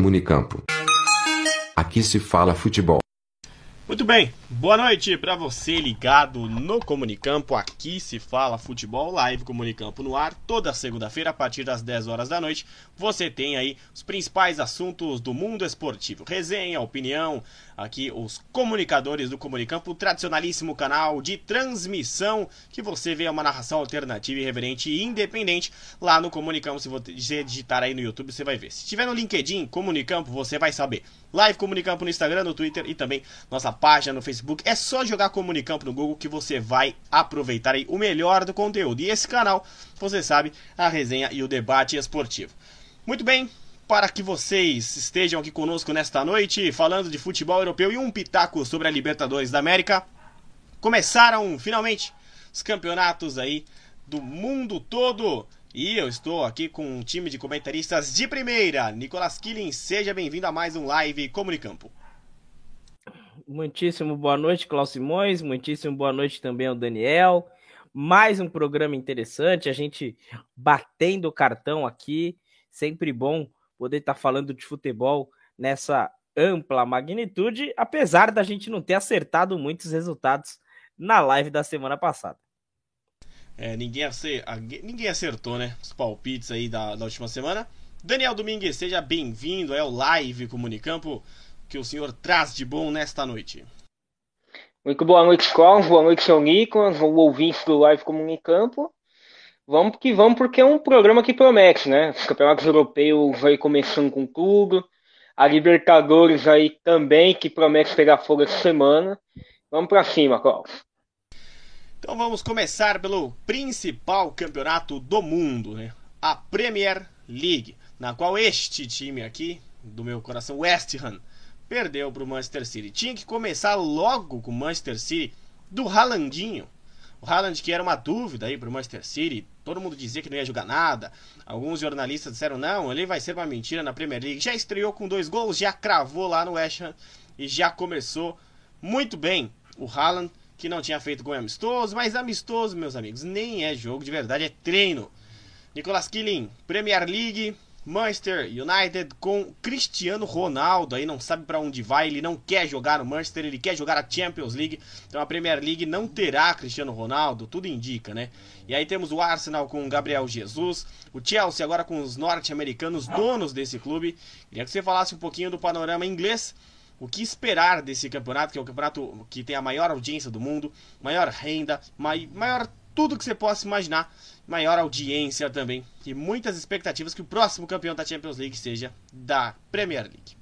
Comunicampo. Aqui se fala futebol. Muito bem, boa noite para você ligado no Comunicampo. Aqui se fala futebol live Comunicampo no ar, toda segunda-feira a partir das 10 horas da noite. Você tem aí os principais assuntos do mundo esportivo, resenha, opinião, aqui os comunicadores do Comunicampo, tradicionalíssimo canal de transmissão que você vê uma narração alternativa, irreverente e independente lá no Comunicampo. Se você digitar aí no YouTube, você vai ver. Se tiver no LinkedIn Comunicampo, você vai saber. Live Comunicampo no Instagram, no Twitter e também nossa página no Facebook. É só jogar Comunicampo no Google que você vai aproveitar aí o melhor do conteúdo. E esse canal, você sabe, a resenha e o debate esportivo. Muito bem, para que vocês estejam aqui conosco nesta noite, falando de futebol europeu e um pitaco sobre a Libertadores da América. Começaram finalmente os campeonatos aí do mundo todo. E eu estou aqui com um time de comentaristas de primeira. Nicolas Killing, seja bem-vindo a mais um live Comunicampo. Muitíssimo boa noite, Cláudio Simões. Muitíssimo boa noite também ao Daniel. Mais um programa interessante, a gente batendo o cartão aqui. Sempre bom poder estar falando de futebol nessa ampla magnitude, apesar da gente não ter acertado muitos resultados na live da semana passada. É, ninguém, ninguém acertou, né? Os palpites aí da, da última semana. Daniel Domingues, seja bem-vindo ao Live Comunicampo que o senhor traz de bom nesta noite. Muito boa noite, Cláudio. Boa noite, seu Nicolas, o ouvinte do Live Comunicampo. Vamos que vamos, porque é um programa que promete, né? Os campeonatos europeus vai começando com tudo. A Libertadores aí também, que promete pegar fogo essa semana. Vamos para cima, Cláudio. Então vamos começar pelo principal campeonato do mundo, né? A Premier League, na qual este time aqui, do meu coração, West Ham, perdeu para o Manchester City. Tinha que começar logo com o Manchester City do Haalandinho. O Haaland que era uma dúvida aí para o Manchester City, todo mundo dizia que não ia jogar nada. Alguns jornalistas disseram não, ele vai ser uma mentira na Premier League. Já estreou com dois gols, já cravou lá no West Ham e já começou muito bem o Haaland que não tinha feito gol amistoso, mas amistoso, meus amigos, nem é jogo de verdade, é treino. Nicolas Killing, Premier League, Manchester United com Cristiano Ronaldo, aí não sabe para onde vai, ele não quer jogar no Manchester, ele quer jogar a Champions League, então a Premier League não terá Cristiano Ronaldo, tudo indica, né? E aí temos o Arsenal com Gabriel Jesus, o Chelsea agora com os norte-americanos donos desse clube. Queria que você falasse um pouquinho do panorama inglês o que esperar desse campeonato, que é o campeonato que tem a maior audiência do mundo, maior renda, maior tudo que você possa imaginar, maior audiência também e muitas expectativas que o próximo campeão da Champions League seja da Premier League.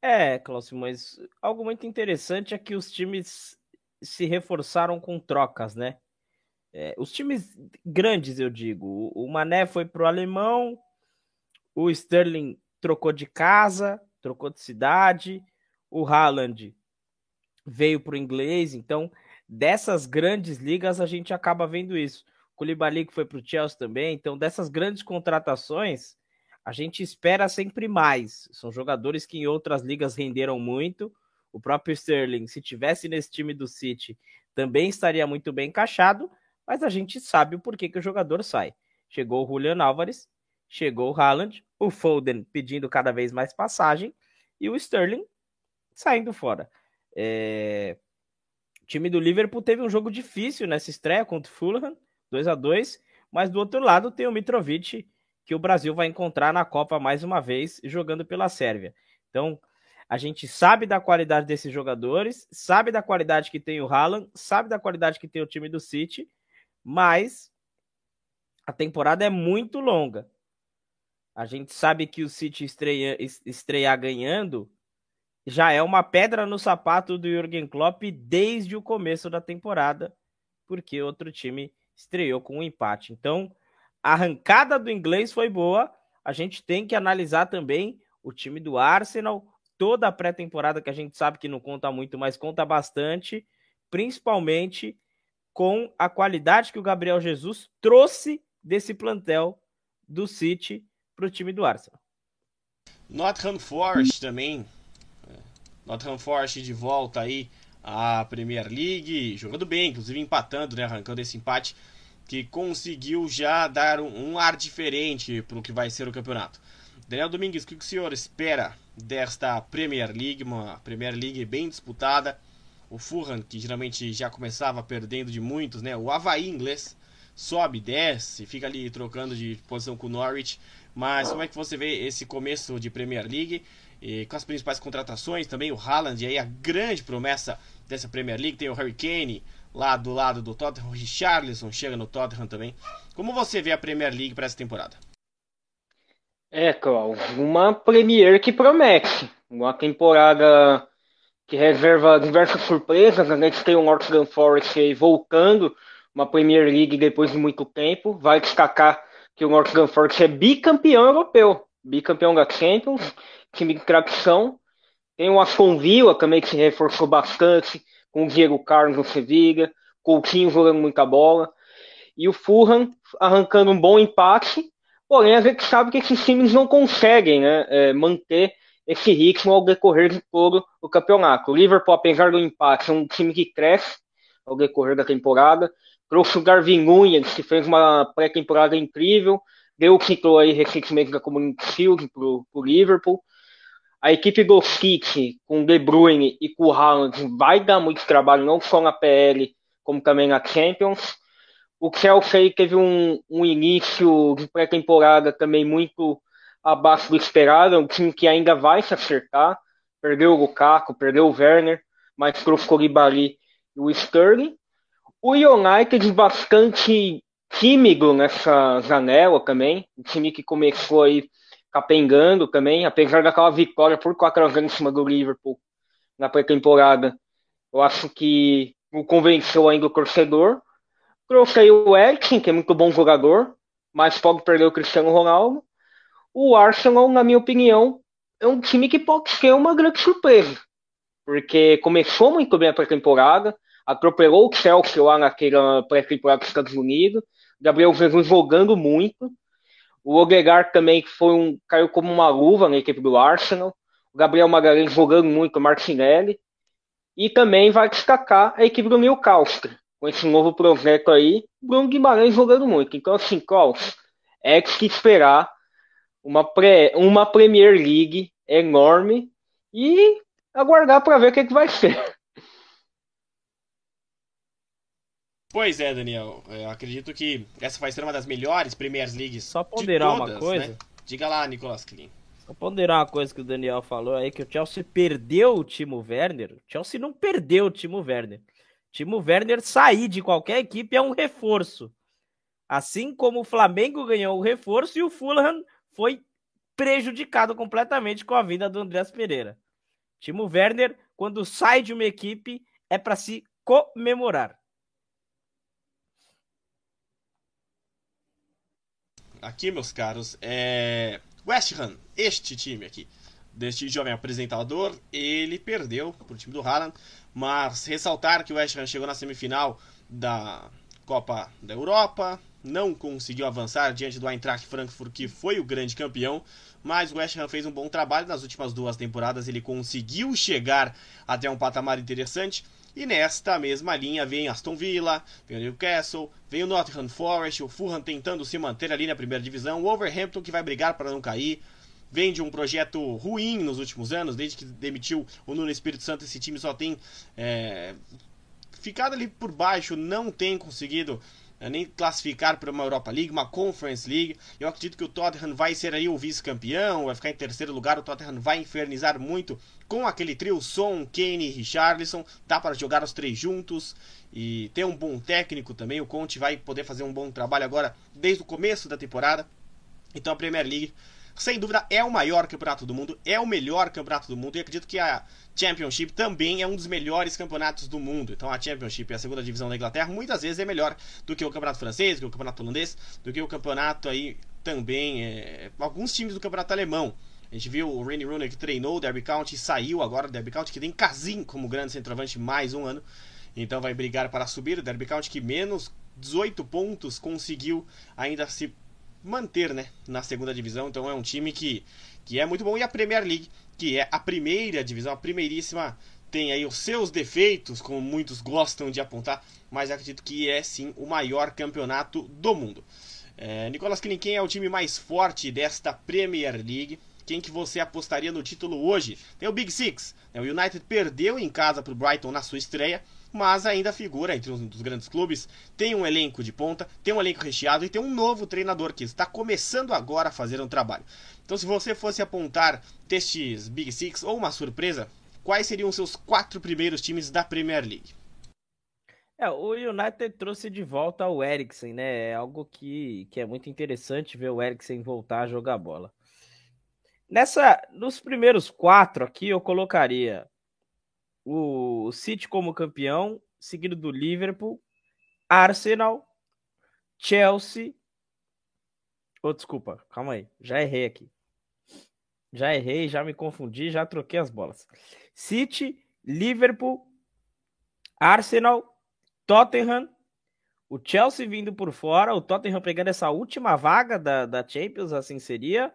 É, Cláudio, mas algo muito interessante é que os times se reforçaram com trocas, né? É, os times grandes, eu digo. O Mané foi pro alemão, o Sterling trocou de casa, trocou de cidade. O Haaland veio para o inglês. Então, dessas grandes ligas, a gente acaba vendo isso. Koulibaly que foi para o Chelsea também. Então, dessas grandes contratações, a gente espera sempre mais. São jogadores que em outras ligas renderam muito. O próprio Sterling, se tivesse nesse time do City, também estaria muito bem encaixado. Mas a gente sabe o porquê que o jogador sai. Chegou o Julian Álvares, chegou o Haaland, o Foden pedindo cada vez mais passagem e o Sterling saindo fora. É... O time do Liverpool teve um jogo difícil nessa estreia contra o Fulham, 2 a 2 mas do outro lado tem o Mitrovic, que o Brasil vai encontrar na Copa mais uma vez, jogando pela Sérvia. Então, a gente sabe da qualidade desses jogadores, sabe da qualidade que tem o Haaland, sabe da qualidade que tem o time do City, mas a temporada é muito longa. A gente sabe que o City estreia, estrear ganhando já é uma pedra no sapato do Jürgen Klopp desde o começo da temporada, porque outro time estreou com um empate. Então, a arrancada do inglês foi boa. A gente tem que analisar também o time do Arsenal, toda a pré-temporada que a gente sabe que não conta muito, mas conta bastante, principalmente com a qualidade que o Gabriel Jesus trouxe desse plantel do City para o time do Arsenal. Nottingham Forest também. É, Nottingham Forest de volta aí à Premier League, jogando bem, inclusive empatando, né, arrancando esse empate que conseguiu já dar um, um ar diferente para o que vai ser o campeonato. Daniel Domingues, o que o senhor espera desta Premier League, uma Premier League bem disputada? O Fulham, que geralmente já começava perdendo de muitos, né? O Havaí inglês sobe, desce, fica ali trocando de posição com o Norwich. Mas como é que você vê esse começo de Premier League? E com as principais contratações também, o Haaland, aí a grande promessa dessa Premier League, tem o Harry Kane lá do lado do Tottenham, o Richarlison chega no Tottenham também. Como você vê a Premier League para essa temporada? É, Cláudio, uma Premier que promete. Uma temporada que reserva diversas surpresas. A gente tem o Nottingham Forest aí voltando uma Premier League depois de muito tempo. Vai destacar que o Nottingham Forest é bicampeão europeu, bicampeão da Champions, time de tradição. Tem o Aston Villa também que se reforçou bastante, com o Diego Carlos no Sevilla, Coutinho jogando muita bola. E o Fulham arrancando um bom empate, porém a gente sabe que esses times não conseguem né, é, manter esse ritmo ao decorrer de todo o campeonato. O Liverpool, apesar do empate, é um time que cresce ao decorrer da temporada. Trouxe o Darwin Nunes, que fez uma pré-temporada incrível, deu o título aí recentemente da Community Shield para o Liverpool. A equipe City, com De Bruyne e com o Haaland, vai dar muito trabalho, não só na PL, como também na Champions. O Chelsea teve um, um início de pré-temporada também muito abaixo do esperado, um time que ainda vai se acertar. Perdeu o Lukaku, perdeu o Werner, mas trouxe o Koulibaly e o Sterling. O United bastante tímido nessa janela também, um time que começou aí capengando também, apesar daquela vitória por 4 a 0 em cima do Liverpool na pré-temporada. Eu acho que o convenceu ainda o torcedor. Trouxe aí o Eriksen, que é muito bom jogador, mas pode perder o Cristiano Ronaldo. O Arsenal, na minha opinião, é um time que pode ser uma grande surpresa, porque começou muito bem a pré-temporada, atropelou o Chelsea lá naquela pré-temporada dos Estados Unidos, Gabriel Jesus jogando muito, o Odegaard também foi um, caiu como uma luva na equipe do Arsenal, o Gabriel Magalhães jogando muito, o Martinelli, e também vai destacar a equipe do Newcastle, com esse novo projeto aí, Bruno Guimarães jogando muito. Então, assim, Klaus, é que esperar uma, pré, uma Premier League enorme e aguardar para ver o que, é que vai ser. Pois é, Daniel. Eu acredito que essa vai ser uma das melhores Premier Leagues. Só ponderar todas, uma coisa. Né? Diga lá, Nicolas Klein. Só ponderar uma coisa que o Daniel falou aí, que o Chelsea perdeu o Timo Werner. O Chelsea não perdeu o Timo Werner. Timo Werner sair de qualquer equipe é um reforço. Assim como o Flamengo ganhou o reforço e o Fulham foi prejudicado completamente com a vinda do Andrés Pereira. Timo Werner, quando sai de uma equipe, é para se comemorar. Aqui, meus caros, é West Ham, este time aqui, deste jovem apresentador, ele perdeu para o time do Haaland, mas ressaltar que o West Ham chegou na semifinal da Copa da Europa, não conseguiu avançar diante do Eintracht Frankfurt, que foi o grande campeão, mas o West Ham fez um bom trabalho nas últimas duas temporadas, ele conseguiu chegar até um patamar interessante. E nesta mesma linha vem Aston Villa, vem o Newcastle, vem o Nottingham Forest, o Fulham tentando se manter ali na primeira divisão, o Wolverhampton que vai brigar para não cair, vem de um projeto ruim nos últimos anos, desde que demitiu o Nuno Espírito Santo, esse time só tem é, ficado ali por baixo, não tem conseguido nem classificar para uma Europa League, uma Conference League. Eu acredito que o Tottenham vai ser aí o vice-campeão, vai ficar em terceiro lugar. O Tottenham vai infernizar muito com aquele trio Son, Kane e Richarlison. Dá para jogar os três juntos e ter um bom técnico também. O Conte vai poder fazer um bom trabalho agora desde o começo da temporada. Então a Premier League sem dúvida é o maior campeonato do mundo, é o melhor campeonato do mundo e acredito que a Championship também é um dos melhores campeonatos do mundo. Então a Championship, a segunda divisão da Inglaterra, muitas vezes é melhor do que o campeonato francês, do que o campeonato holandês, do que o campeonato aí também é, alguns times do campeonato alemão. A gente viu o Rainy Rooney que treinou o Derby County e saiu agora o Derby County que tem Casim como grande centroavante mais um ano. Então vai brigar para subir o Derby County que menos 18 pontos conseguiu ainda se manter né, na segunda divisão. Então é um time que, que é muito bom. E a Premier League, que é a primeira divisão, a primeiríssima, tem aí os seus defeitos, como muitos gostam de apontar, mas acredito que é sim o maior campeonato do mundo. É, Nicolas Klein, quem é o time mais forte desta Premier League? Quem que você apostaria no título hoje? Tem o Big Six. Né? O United perdeu em casa para o Brighton na sua estreia, mas ainda figura entre um dos grandes clubes. Tem um elenco de ponta, tem um elenco recheado e tem um novo treinador que está começando agora a fazer um trabalho. Então, se você fosse apontar destes Big Six ou uma surpresa, quais seriam os seus quatro primeiros times da Premier League? É, o United trouxe de volta o Eriksen, né? É algo que, que é muito interessante ver o Eriksen voltar a jogar bola. Nessa, nos primeiros quatro aqui, eu colocaria o City como campeão, seguido do Liverpool, Arsenal, Chelsea. Oh, desculpa, calma aí, já errei aqui. Já errei, já me confundi, já troquei as bolas. City, Liverpool, Arsenal, Tottenham, o Chelsea vindo por fora, o Tottenham pegando essa última vaga da, da Champions, assim seria.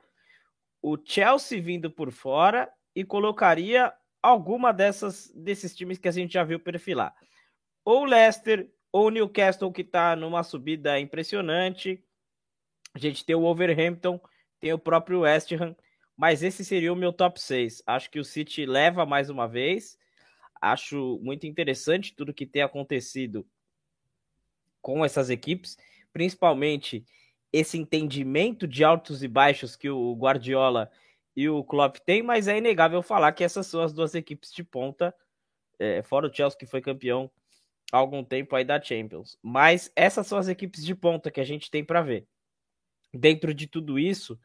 O Chelsea vindo por fora e colocaria alguma dessas desses times que a gente já viu perfilar. Ou Leicester, ou Newcastle, que está numa subida impressionante. A gente tem o Wolverhampton, tem o próprio West Ham, mas esse seria o meu top 6. Acho que o City leva mais uma vez. Acho muito interessante tudo que tem acontecido com essas equipes, principalmente esse entendimento de altos e baixos que o Guardiola e o Klopp têm, mas é inegável falar que essas são as duas equipes de ponta, é, fora o Chelsea que foi campeão há algum tempo aí da Champions. Mas essas são as equipes de ponta que a gente tem para ver. Dentro de tudo isso,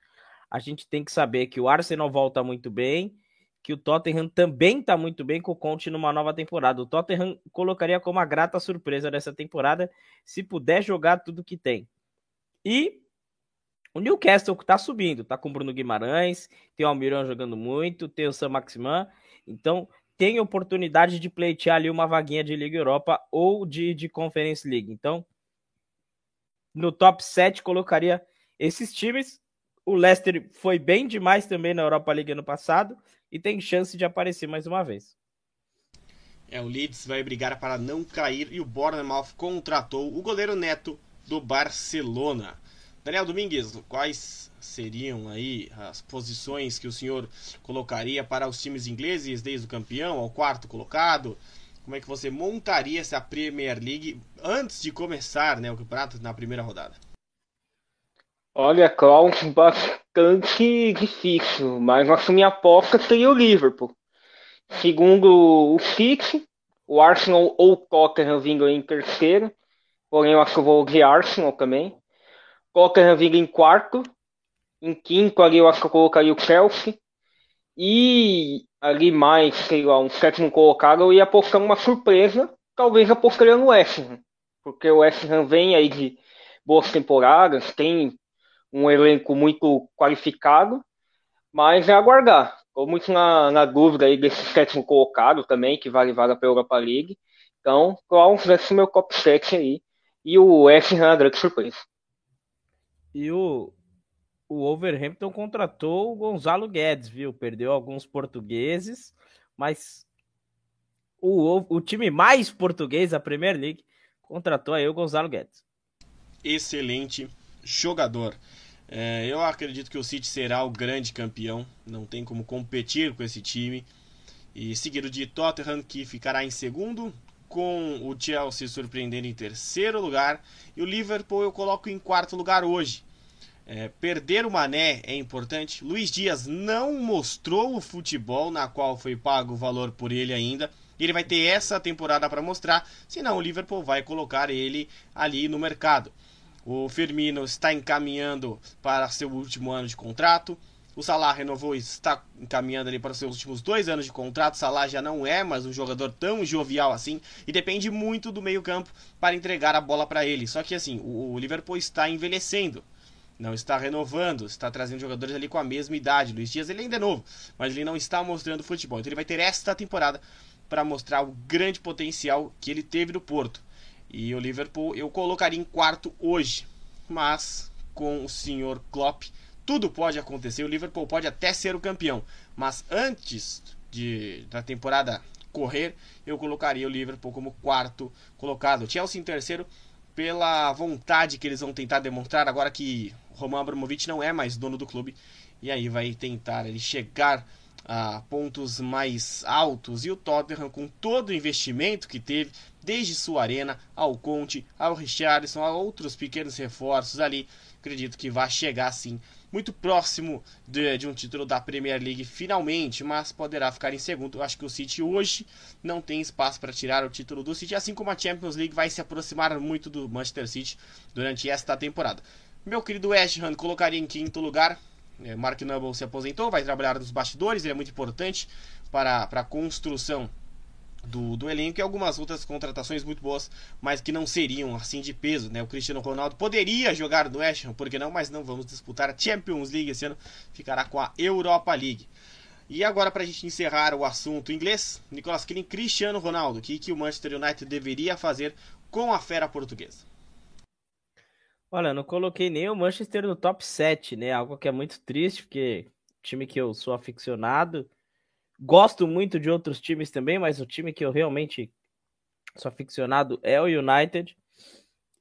a gente tem que saber que o Arsenal volta muito bem, que o Tottenham também está muito bem com o Conte numa nova temporada. O Tottenham colocaria como uma grata surpresa dessa temporada se puder jogar tudo que tem. E o Newcastle que está subindo, tá com o Bruno Guimarães, tem o Almirão jogando muito, tem o Sam Maximan, então tem oportunidade de pleitear ali uma vaguinha de Liga Europa ou de, de Conference League. Então, no top 7 colocaria esses times. O Leicester foi bem demais também na Europa League ano passado e tem chance de aparecer mais uma vez. É, o Leeds vai brigar para não cair e o Bournemouth contratou o goleiro Neto do Barcelona. Daniel Domingues, quais seriam aí as posições que o senhor colocaria para os times ingleses, desde o campeão ao quarto colocado? Como é que você montaria essa Premier League antes de começar né, o campeonato na primeira rodada? Olha, Klaus, bastante difícil, mas a minha aposta seria o Liverpool. Segundo o City, o Arsenal ou o Tottenham vindo em terceiro, porém eu acho que eu vou de Arsenal também. Tottenham vindo em quarto, em quinto ali eu acho que eu colocaria o Chelsea, e ali mais, sei lá, um sétimo colocado eu ia apostar uma surpresa, talvez apostaria no West Ham, porque o West Ham vem aí de boas temporadas, tem um elenco muito qualificado, mas é aguardar. Estou muito na, na, dúvida aí desse sétimo colocado também, que vale vaga para a Europa League. Então, Clowns vai ser meu top 7 aí. E o West Ham, grande surpresa. E o, o Overhampton contratou o Gonzalo Guedes, viu? Perdeu alguns portugueses, mas o, o time mais português da Premier League contratou aí o Gonzalo Guedes. Excelente jogador. É, eu acredito que o City será o grande campeão, não tem como competir com esse time. E seguido de Tottenham, que ficará em segundo, com o Chelsea surpreendendo em terceiro lugar. E o Liverpool eu coloco em quarto lugar hoje. É, perder o Mané é importante. Luiz Dias não mostrou o futebol na qual foi pago o valor por ele ainda. Ele vai ter essa temporada para mostrar, senão o Liverpool vai colocar ele ali no mercado. O Firmino está encaminhando para seu último ano de contrato. O Salah renovou e está encaminhando ali para os seus últimos dois anos de contrato. O Salah já não é mais um jogador tão jovial assim e depende muito do meio-campo para entregar a bola para ele. Só que assim, o Liverpool está envelhecendo. Não está renovando, está trazendo jogadores ali com a mesma idade. Luiz Dias ele ainda é novo, mas ele não está mostrando futebol. Então ele vai ter esta temporada para mostrar o grande potencial que ele teve no Porto. E o Liverpool eu colocaria em quarto hoje. Mas com o senhor Klopp, tudo pode acontecer. O Liverpool pode até ser o campeão. Mas antes de, da temporada correr, eu colocaria o Liverpool como quarto colocado. Chelsea em terceiro pela vontade que eles vão tentar demonstrar agora que Roman Abramovich não é mais dono do clube e aí vai tentar ele chegar a pontos mais altos e o Tottenham com todo o investimento que teve desde sua arena ao Conte, ao Richardson, a outros pequenos reforços ali, acredito que vai chegar sim muito próximo de, de, um título da Premier League finalmente, mas poderá ficar em segundo. Eu acho que o City hoje não tem espaço para tirar o título do City, assim como a Champions League vai se aproximar muito do Manchester City durante esta temporada. Meu querido West Ham colocaria em quinto lugar. É, Mark Noble se aposentou, vai trabalhar nos bastidores, ele é muito importante para, para a construção do, do elenco e algumas outras contratações muito boas, mas que não seriam assim de peso, né? O Cristiano Ronaldo poderia jogar no West Ham, por que não? Mas não vamos disputar a Champions League esse ano, ficará com a Europa League. E agora para a gente encerrar o assunto inglês, Nicolas Killing, Cristiano Ronaldo, o que, que o Manchester United deveria fazer com a fera portuguesa? Olha, não coloquei nem o Manchester no top 7, né? Algo que é muito triste, porque time que eu sou aficionado, Gosto muito de outros times também, mas o time que eu realmente sou aficionado é o United.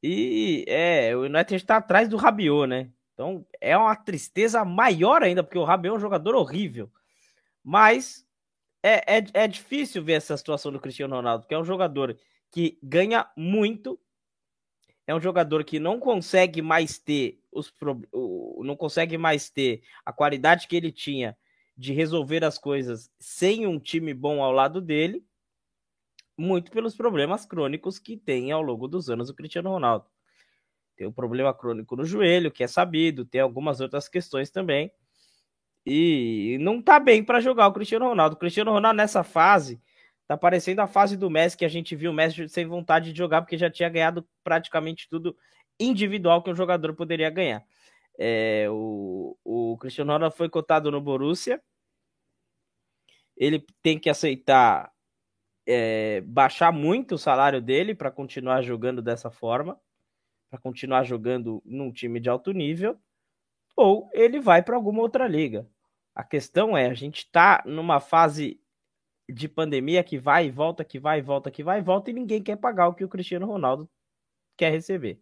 E é, o United está atrás do Rabiot, né? Então é uma tristeza maior ainda, porque o Rabiot é um jogador horrível. Mas é, é, é difícil ver essa situação do Cristiano Ronaldo, que é um jogador que ganha muito, é um jogador que não consegue mais ter os não consegue mais ter a qualidade que ele tinha de resolver as coisas sem um time bom ao lado dele, muito pelos problemas crônicos que tem ao longo dos anos o Cristiano Ronaldo. Tem um problema crônico no joelho, que é sabido, tem algumas outras questões também. E não tá bem para jogar o Cristiano Ronaldo. O Cristiano Ronaldo nessa fase tá parecendo a fase do Messi que a gente viu o Messi sem vontade de jogar porque já tinha ganhado praticamente tudo individual que um jogador poderia ganhar. É, o, o Cristiano Ronaldo foi cotado no Borussia. Ele tem que aceitar é, baixar muito o salário dele para continuar jogando dessa forma, para continuar jogando num time de alto nível, ou ele vai para alguma outra liga. A questão é, a gente está numa fase de pandemia que vai e volta, que vai e volta, que vai e volta, e ninguém quer pagar o que o Cristiano Ronaldo quer receber.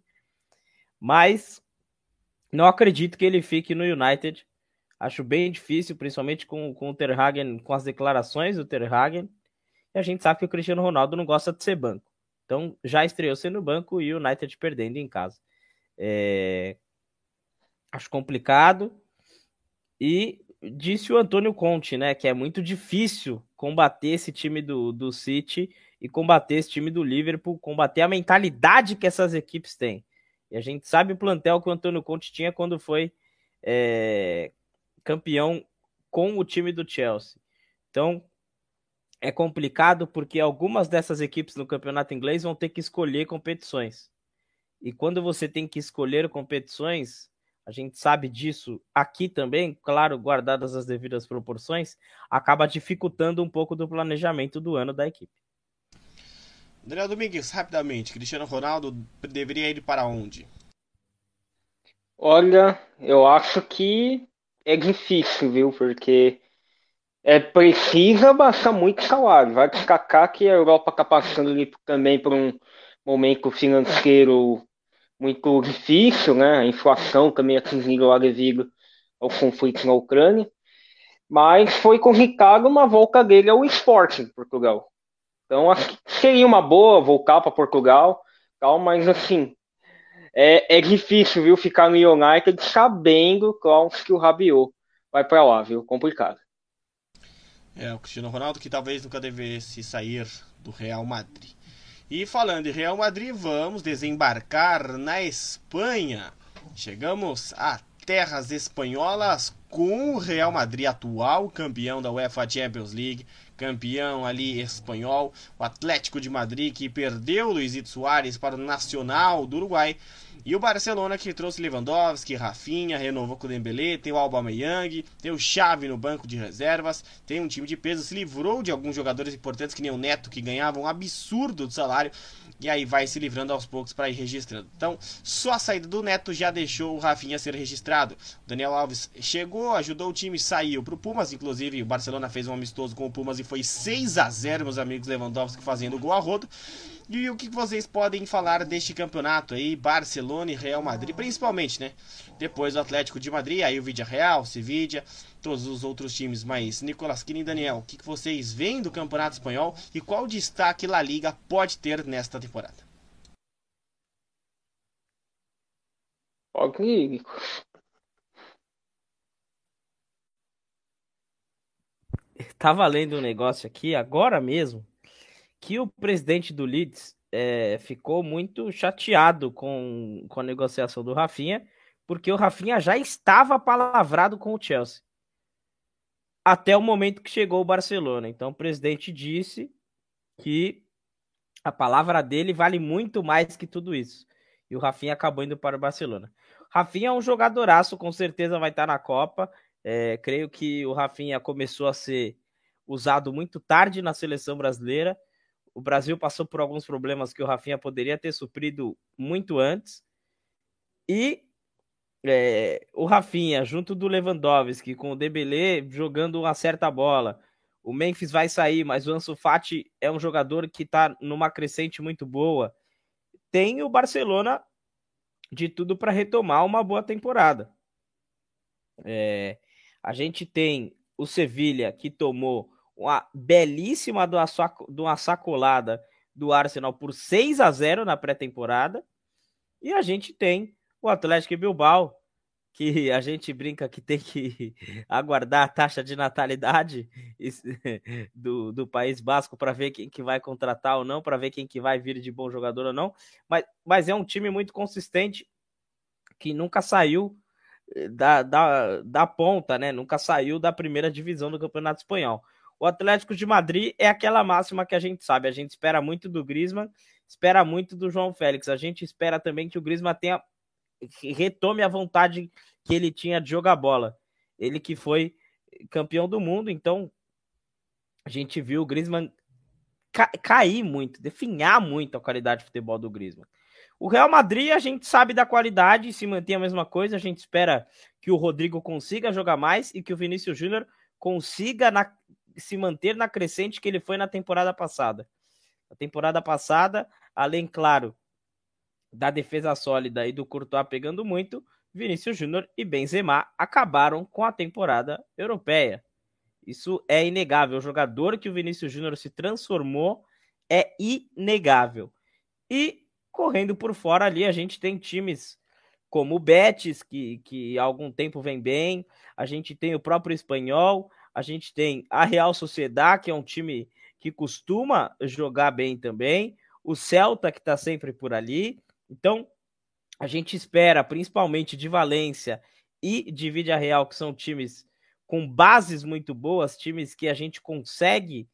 Mas não acredito que ele fique no United. Acho bem difícil, principalmente com, com o Ter Hagen, com as declarações do Ter Hagen. E a gente sabe que o Cristiano Ronaldo não gosta de ser banco. Então já estreou sendo banco e o United perdendo em casa. É... Acho complicado. E disse o Antônio Conte, né? Que é muito difícil combater esse time do, do City e combater esse time do Liverpool, combater a mentalidade que essas equipes têm. E a gente sabe o plantel que o Antônio Conte tinha quando foi é, campeão com o time do Chelsea. Então é complicado porque algumas dessas equipes no campeonato inglês vão ter que escolher competições. E quando você tem que escolher competições, a gente sabe disso aqui também, claro, guardadas as devidas proporções, acaba dificultando um pouco do planejamento do ano da equipe. Daniel Domingues, rapidamente, Cristiano Ronaldo deveria ir para onde? Olha, eu acho que é difícil, viu? Porque é precisa baixar muito salário. Vai destacar que a Europa está passando ali também por um momento financeiro muito difícil, né? A inflação também atingindo lá devido ao conflito na Ucrânia. Mas foi comunicado uma volta dele ao esporte em Portugal. Então, seria uma boa voltar para Portugal, tal, mas assim, é, é difícil, viu, ficar no United sabendo, que o Rabiot vai para lá, viu? Complicado. É, o Cristiano Ronaldo que talvez nunca devesse sair do Real Madrid. E falando em Real Madrid, vamos desembarcar na Espanha. Chegamos a terras espanholas com o Real Madrid atual campeão da UEFA Champions League, campeão ali espanhol, o Atlético de Madrid que perdeu Luizito Soares para o Nacional do Uruguai. E o Barcelona que trouxe Lewandowski, Rafinha, renovou com o Dembélé, tem o Aubameyang, tem o Xavi no banco de reservas, tem um time de peso, se livrou de alguns jogadores importantes que nem o Neto que ganhava um absurdo de salário e aí vai se livrando aos poucos para ir registrando. Então, só a saída do Neto já deixou o Rafinha ser registrado. O Daniel Alves chegou, ajudou o time, saiu para o Pumas, inclusive o Barcelona fez um amistoso com o Pumas e foi 6 a 0 meus amigos Lewandowski fazendo gol a rodo. E o que vocês podem falar deste campeonato aí, Barcelona e Real Madrid, principalmente, né? Depois o Atlético de Madrid, aí o Vídea Real, Sevilla, todos os outros times. Mas, Nicolas Kine e Daniel, o que vocês veem do campeonato espanhol e qual destaque La Liga pode ter nesta temporada? Ok. Tava lendo um negócio aqui agora mesmo que o presidente do Leeds é, ficou muito chateado com, com a negociação do Rafinha, porque o Rafinha já estava palavrado com o Chelsea. Até o momento que chegou o Barcelona. Então o presidente disse que a palavra dele vale muito mais que tudo isso. E o Rafinha acabou indo para o Barcelona. Rafinha é um jogadoraço, com certeza vai estar na Copa. É, creio que o Rafinha começou a ser usado muito tarde na seleção brasileira. O Brasil passou por alguns problemas que o Rafinha poderia ter suprido muito antes. E é, o Rafinha, junto do Lewandowski, com o Dembélé jogando uma certa bola. O Memphis vai sair, mas o Ansu Fati é um jogador que está numa crescente muito boa. Tem o Barcelona de tudo para retomar uma boa temporada. É, a gente tem o Sevilha que tomou uma belíssima de uma sacolada do Arsenal por 6 a 0 na pré-temporada. E a gente tem o Atlético Bilbao, que a gente brinca que tem que aguardar a taxa de natalidade do, do País Basco para ver quem que vai contratar ou não, para ver quem que vai vir de bom jogador ou não. Mas, mas é um time muito consistente que nunca saiu da, da, da ponta, né? Nunca saiu da primeira divisão do Campeonato Espanhol. O Atlético de Madrid é aquela máxima que a gente sabe. A gente espera muito do Griezmann, espera muito do João Félix. A gente espera também que o Griezmann tenha retome a vontade que ele tinha de jogar bola. Ele que foi campeão do mundo, então a gente viu o Griezmann ca cair muito, definhar muito a qualidade de futebol do Griezmann. O Real Madrid, a gente sabe da qualidade, se mantém a mesma coisa. A gente espera que o Rodrigo consiga jogar mais e que o Vinícius Júnior consiga na, se manter na crescente que ele foi na temporada passada. Na temporada passada, além, claro, da defesa sólida e do Courtois pegando muito, Vinícius Júnior e Benzema acabaram com a temporada europeia. Isso é inegável. O jogador que o Vinícius Júnior se transformou é inegável. E correndo por fora ali, a gente tem times como o Betis, que, que há algum tempo vem bem, a gente tem o próprio Espanhol, a gente tem a Real Sociedade, que é um time que costuma jogar bem também. O Celta, que está sempre por ali. Então, a gente espera, principalmente de Valência e de Vídea Real, que são times com bases muito boas, times que a gente consegue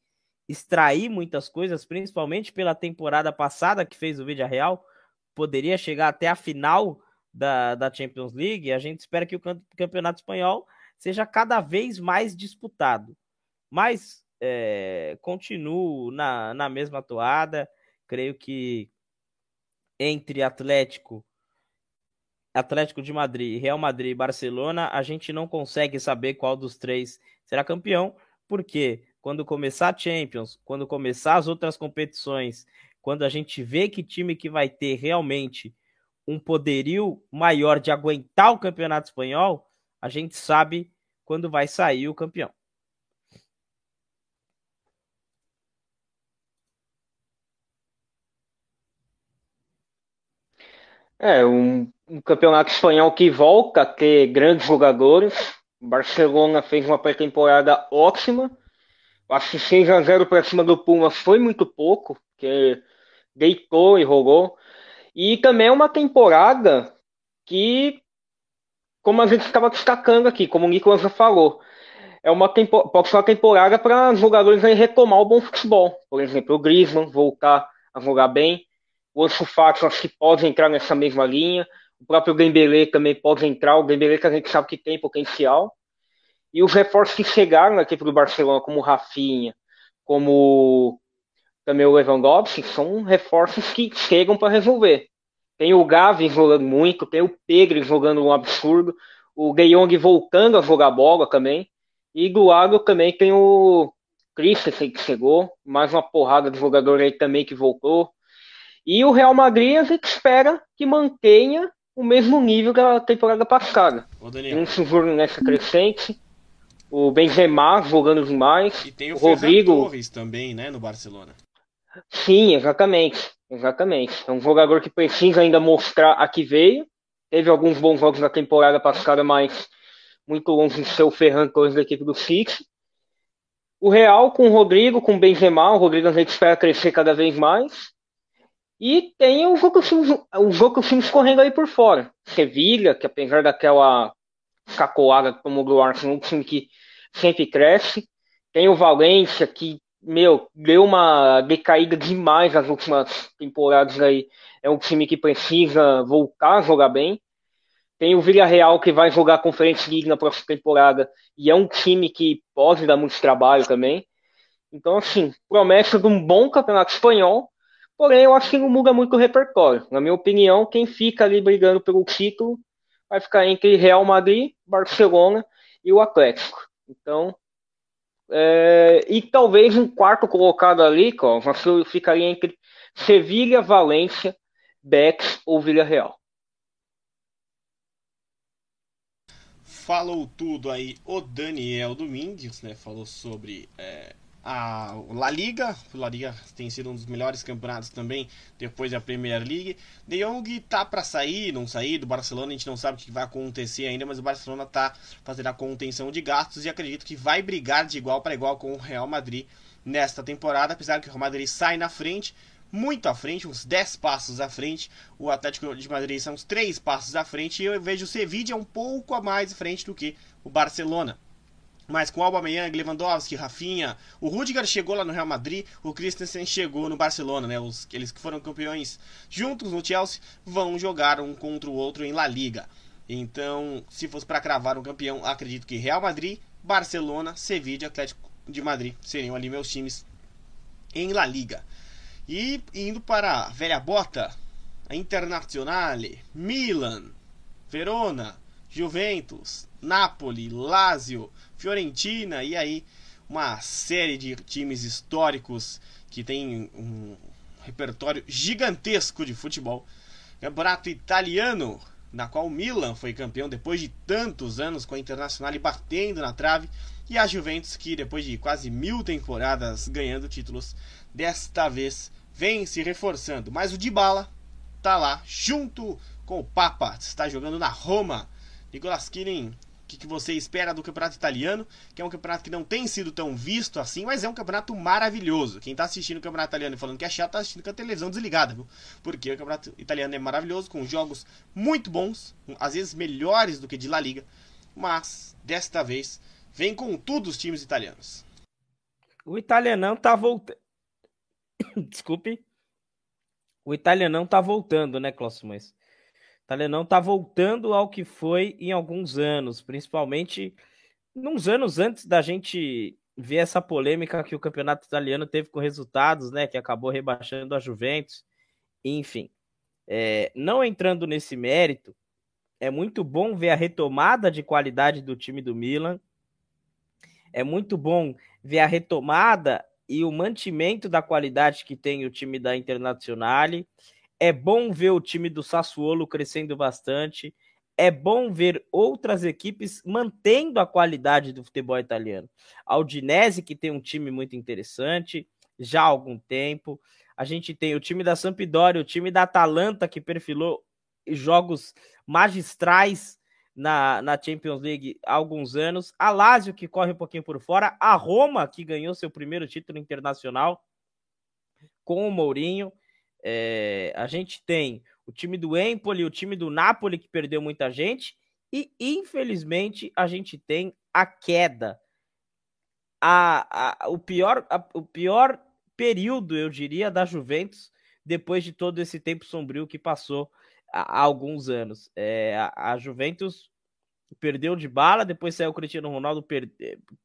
extrair muitas coisas, principalmente pela temporada passada que fez o Vídea Real. Poderia chegar até a final da, da Champions League. A gente espera que o Campeonato Espanhol seja cada vez mais disputado. Mas é, continuo na, na mesma toada. Creio que entre Atlético, Atlético de Madrid, Real Madrid e Barcelona, a gente não consegue saber qual dos três será campeão, porque quando começar a Champions, quando começar as outras competições, quando a gente vê que time que vai ter realmente um poderio maior de aguentar o campeonato espanhol, a gente sabe quando vai sair o campeão. É, um, um, campeonato espanhol que volta a ter grandes jogadores. Barcelona fez uma pré-temporada ótima. Acho que 6 a 0 para cima do Puma foi muito pouco, porque deitou e rolou. E também é uma temporada que como a gente estava destacando aqui, como o Nicolas já falou, é uma tempo, pode ser uma temporada para jogadores aí retomar o bom futebol. Por exemplo, o Griezmann voltar a jogar bem, o Ansu acho que pode entrar nessa mesma linha, o próprio Dembélé também pode entrar, o Dembélé que a gente sabe que tem potencial. E os reforços que chegaram aqui para o Barcelona, como o Rafinha, como também o Lewandowski, são reforços que chegam para resolver. Tem o Gavi jogando muito, tem o Pedro jogando um absurdo, o Geyong voltando a jogar bola também. E do lado também tem o Christensen que chegou, mais uma porrada de jogador aí também que voltou. E o Real Madrid a gente espera que mantenha o mesmo nível da temporada passada. Ô, Daniel. Um seguro nessa crescente. O Benzema jogando demais. E tem o, o Rodrigo Torres também, né, no Barcelona. Sim, exatamente. Exatamente. É um jogador que precisa ainda mostrar a que veio. Teve alguns bons jogos na temporada passada, mas muito longe de ser o Ferran Torres da equipe do City. O Real com o Rodrigo, com o Benzema, o Rodrigo a gente espera crescer cada vez mais. E tem o jogo o jogo correndo aí por fora. Sevilha, que apesar daquela cacoada que tomou do Arsenal, um time que sempre cresce. Tem o Valência, que, meu, deu uma decaída demais nas últimas temporadas aí. É um time que precisa voltar a jogar bem. Tem o Villarreal, que vai jogar a Conference League na próxima temporada. E é um time que pode dar muito trabalho também. Então, assim, promessa de um bom campeonato espanhol. Porém, eu acho que não muda muito o repertório. Na minha opinião, quem fica ali brigando pelo título vai ficar entre Real Madrid, Barcelona e o Atlético. Então, é, e talvez um quarto colocado ali, ó, ficaria entre Sevilha, Valência, Betis ou Villarreal. Falou tudo aí o Daniel Domingues, né? Falou sobre é, a La Liga. La Liga tem sido um dos melhores campeonatos também depois da Premier League. De Jong tá para sair, não sair do Barcelona, a gente não sabe o que vai acontecer ainda, mas o Barcelona tá fazendo a contenção de gastos e acredito que vai brigar de igual para igual com o Real Madrid nesta temporada, apesar que o Real Madrid sai na frente, muito à frente, uns 10 passos à frente. O Atlético de Madrid são uns 3 passos à frente e eu vejo o Sevilla um pouco a mais à frente do que o Barcelona. Mas com Aubameyang, Lewandowski, Rafinha, o Rudiger chegou lá no Real Madrid, o Christensen chegou no Barcelona, né? Os, eles que foram campeões juntos no Chelsea vão jogar um contra o outro em La Liga. Então, se fosse para cravar um campeão, acredito que Real Madrid, Barcelona, Sevilla, Atlético de Madrid seriam ali meus times em La Liga. E indo para a velha bota, a Internazionale, Milan, Verona, Juventus, Napoli, Lazio, Fiorentina e aí uma série de times históricos que tem um repertório gigantesco de futebol. Campeonato italiano, na qual o Milan foi campeão depois de tantos anos com a Internacional batendo na trave, e a Juventus que depois de quase mil temporadas ganhando títulos, desta vez vem se reforçando. Mas o Dybala tá lá junto com o Papa, está jogando na Roma. Nicolas Killing que, que você espera do campeonato italiano, que é um campeonato que não tem sido tão visto assim, mas é um campeonato maravilhoso. Quem está assistindo o campeonato italiano e falando que é chato, está assistindo com a televisão desligada, viu? Porque o campeonato italiano é maravilhoso, com jogos muito bons, às vezes melhores do que de La Liga, mas desta vez vem com tudo os times italianos. O italianão tá voltando. Desculpe. O italianão tá voltando, né, Cláudio Talenão está voltando ao que foi em alguns anos, principalmente nos anos antes da gente ver essa polêmica que o campeonato italiano teve com resultados, né, que acabou rebaixando a Juventus, enfim. É, não entrando nesse mérito, é muito bom ver a retomada de qualidade do time do Milan. É muito bom ver a retomada e o mantimento da qualidade que tem o time da Internazionale. É bom ver o time do Sassuolo crescendo bastante. É bom ver outras equipes mantendo a qualidade do futebol italiano. A Udinese, que tem um time muito interessante já há algum tempo. A gente tem o time da Sampdoria, o time da Atalanta, que perfilou jogos magistrais na, na Champions League há alguns anos. A Lazio, que corre um pouquinho por fora. A Roma, que ganhou seu primeiro título internacional com o Mourinho. É, a gente tem o time do Empoli, o time do Napoli, que perdeu muita gente, e infelizmente a gente tem a queda. A, a, o, pior, a, o pior período, eu diria, da Juventus depois de todo esse tempo sombrio que passou há, há alguns anos. É, a, a, Juventus perdeu de bala, depois saiu o Cristiano Ronaldo, per,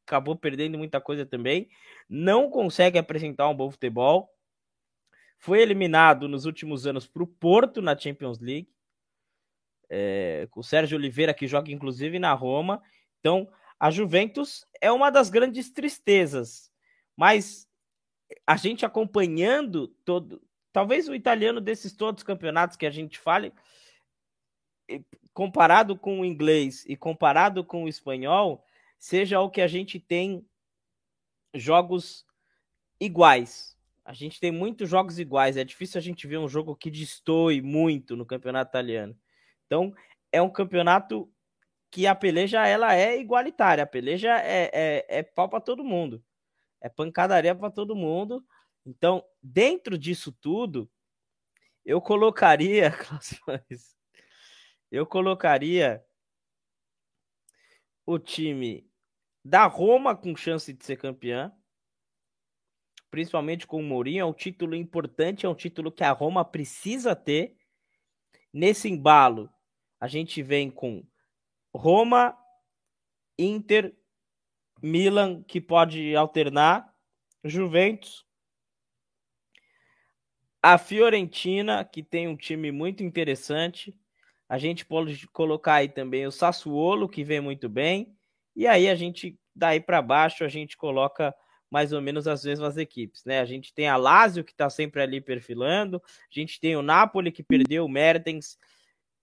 acabou perdendo muita coisa também, não consegue apresentar um bom futebol foi eliminado nos últimos anos para o Porto na Champions League. É, com o Sérgio Oliveira, que joga inclusive na Roma. Então, a Juventus é uma das grandes tristezas. Mas a gente acompanhando todo, talvez o italiano desses todos os campeonatos que a gente fale, comparado com o inglês e comparado com o espanhol, seja o que a gente tem jogos iguais. A gente tem muitos jogos iguais. É difícil a gente ver um jogo que destoe muito no campeonato italiano. Então, é um campeonato que a peleja ela é igualitária. A peleja é, é, é pau para todo mundo. É pancadaria para todo mundo. Então, dentro disso tudo, eu colocaria, eu colocaria o time da Roma com chance de ser campeã, principalmente com o Mourinho. É um título importante, é um título que a Roma precisa ter. Nesse embalo, a gente vem com Roma, Inter, Milan, que pode alternar, Juventus, a Fiorentina, que tem um time muito interessante. A gente pode colocar aí também o Sassuolo, que vem muito bem. E aí a gente, daí para baixo, a gente coloca mais ou menos as mesmas equipes, né? A gente tem a Lazio, que está sempre ali perfilando. A gente tem o Napoli, que perdeu o Mertens.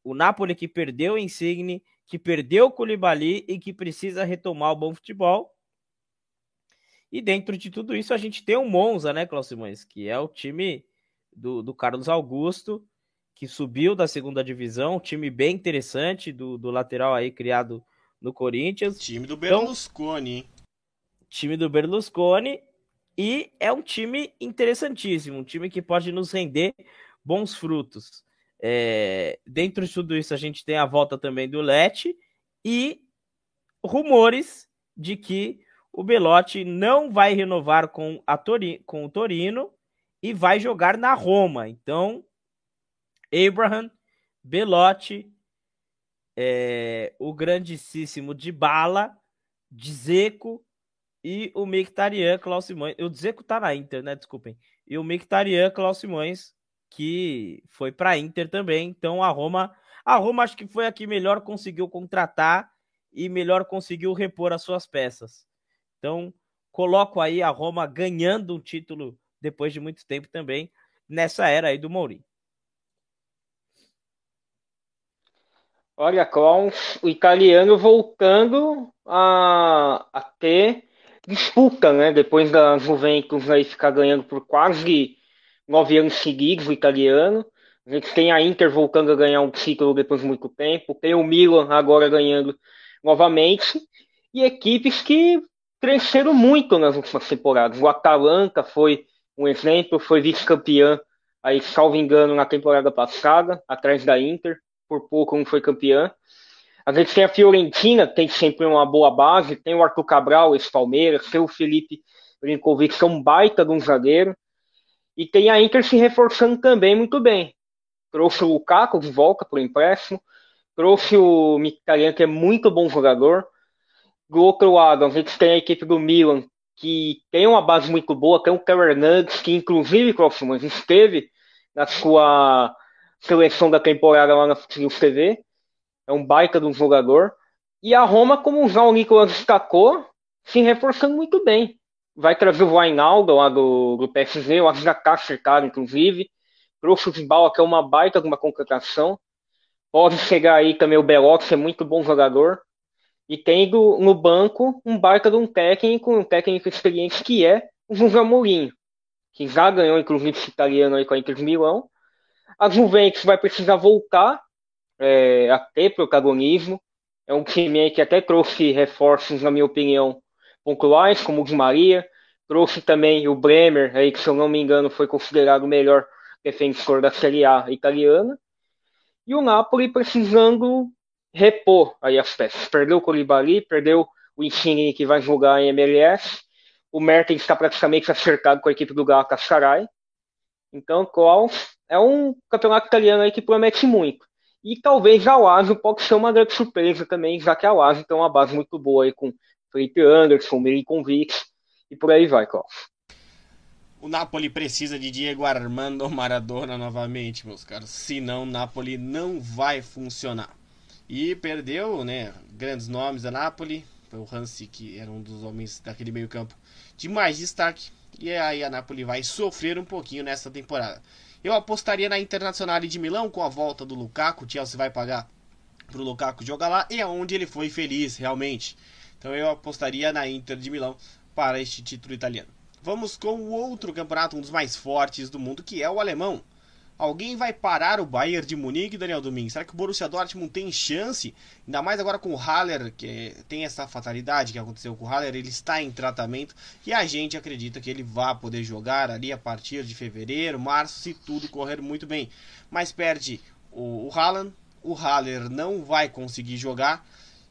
O Napoli, que perdeu o Insigne, que perdeu o Koulibaly e que precisa retomar o bom futebol. E dentro de tudo isso, a gente tem o Monza, né, Cláudio Simões? Que é o time do, do Carlos Augusto, que subiu da segunda divisão. Um time bem interessante do, do lateral aí criado no Corinthians. Time do então, Berlusconi, então, Time do Berlusconi. E é um time interessantíssimo, um time que pode nos render bons frutos. É, dentro de tudo isso, a gente tem a volta também do Lete e rumores de que o Belotti não vai renovar com, a Tori, com o Torino e vai jogar na Roma. Então, Abraham, Belotti, é, o grandíssimo de Bala, Dzeko e o Mictarian Klaus Simões. O Dzeko tá na Inter, né? Desculpem. E o Mictarian Klaus Simões, que foi para Inter também. Então a Roma, a Roma acho que foi a que melhor conseguiu contratar e melhor conseguiu repor as suas peças. Então, coloco aí a Roma ganhando um título depois de muito tempo também nessa era aí do Mourinho. Olha, Klaus, o italiano voltando a, a ter disputa, né? Depois da Juventus aí ficar ganhando por quase nove anos seguidos, o italiano. A gente tem a Inter voltando a ganhar um título depois de muito tempo. Tem o Milan agora ganhando novamente. E equipes que cresceram muito nas últimas temporadas. O Atalanta foi um exemplo, foi vice-campeão, aí, salvo engano, na temporada passada, atrás da Inter por pouco não foi campeã. A gente tem a Fiorentina, tem sempre uma boa base, tem o Arthur Cabral, esse Palmeiras, tem o Felipe Brinkovic, que é um baita de um zagueiro. E tem a Inter se reforçando também muito bem. Trouxe o Lukaku de volta por empréstimo, trouxe o Mkhitaryan, que é muito bom jogador. Do outro lado, a gente tem a equipe do Milan, que tem uma base muito boa, tem o Theo Hernandes, que inclusive, próximo, esteve na sua seleção da temporada lá na News TV. É um baita de um jogador. E a Roma, como o João Nicolas destacou, se reforçando muito bem. Vai trazer o Wijnaldum lá do, do PSG, o tá cercado, inclusive. Trouxe o Zibala, que é uma baita de uma contratação. Pode chegar aí também o Belotti, que é muito bom jogador. E tem no banco um baita de um técnico, um técnico experiente que é o José Mourinho, que já ganhou, inclusive, esse italiano aí com a Inter de Milão a Juventus vai precisar voltar é, a ter protagonismo. É um time que até trouxe reforços, na minha opinião, pontuais, como o de Maria. Trouxe também o Bremer, aí, que se eu não me engano foi considerado o melhor defensor da Série A italiana. E o Napoli precisando repor aí as peças. Perdeu o Colibali, perdeu o Insigne que vai jogar em MLS. O Mertens está praticamente acertado com a equipe do Galatasaray. Então, Klaus é um campeonato italiano aí que promete muito. E talvez a Lazio pode ser uma grande surpresa também, já que a Lazio tem uma base muito boa aí com Felipe Anderson, Milinkovic e por aí vai, Klaus. O Napoli precisa de Diego Armando Maradona novamente, meus caros. Senão o Napoli não vai funcionar. E perdeu, né, grandes nomes da Napoli. Foi o Hansi, que era um dos homens daquele meio campo de mais destaque. E aí a Napoli vai sofrer um pouquinho nessa temporada. Eu apostaria na Internacional de Milão com a volta do Lukaku. O Chelsea vai pagar para o Lukaku jogar lá e é onde ele foi feliz realmente. Então eu apostaria na Inter de Milão para este título italiano. Vamos com o outro campeonato, um dos mais fortes do mundo, que é o alemão. Alguém vai parar o Bayern de Munique, Daniel Domingues? Será que o Borussia Dortmund tem chance? Ainda mais agora com o Haller, que tem essa fatalidade que aconteceu com o Haller, ele está em tratamento e a gente acredita que ele vai poder jogar ali a partir de fevereiro, março, se tudo correr muito bem. Mas perde o, o Haaland, o Haller não vai conseguir jogar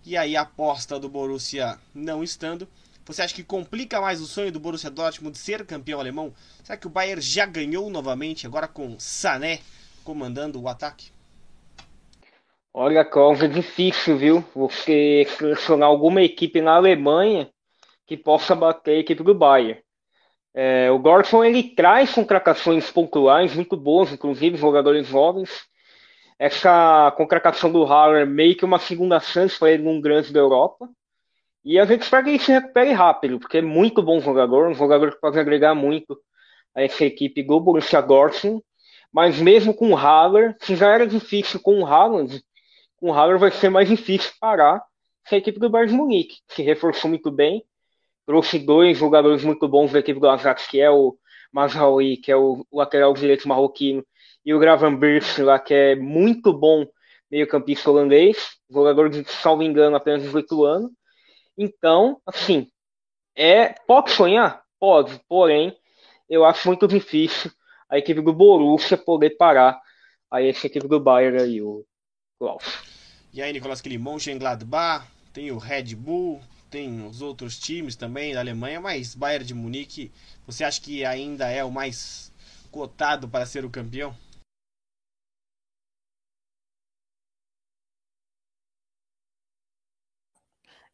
e aí a aposta do Borussia não estando você acha que complica mais o sonho do Borussia Dortmund de ser campeão alemão? Será que o Bayern já ganhou novamente, agora com Sané comandando o ataque? Olha, Klaus, é difícil, viu? Você selecionar alguma equipe na Alemanha que possa bater a equipe do Bayern. É, o Dortmund ele traz contratações pontuais muito boas, inclusive jogadores jovens. Essa contratação do Haller meio que uma segunda chance para ele num grande da Europa. E a gente espera que ele se recupere rápido, porque é muito bom jogador, um jogador que pode agregar muito a essa equipe do Borussia Dortmund. Mas mesmo com o Haller, se já era difícil com o Haaland, com o Haller vai ser mais difícil parar essa equipe do Bayern Munique, que se reforçou muito bem, trouxe dois jogadores muito bons da equipe do Ajax, que é o Mazraoui, que é o lateral direito marroquino, e o Gravenberch lá, que é muito bom meio-campista holandês, jogador de, salvo engano, apenas 18 anos. Então, assim, é pode sonhar? Pode, porém, eu acho muito difícil a equipe do Borussia poder parar a essa equipe do Bayern aí, o Klaus. E aí, Nicolas Kili, Mönchengladbach, tem o Red Bull, tem os outros times também da Alemanha, mas Bayern de Munique, você acha que ainda é o mais cotado para ser o campeão?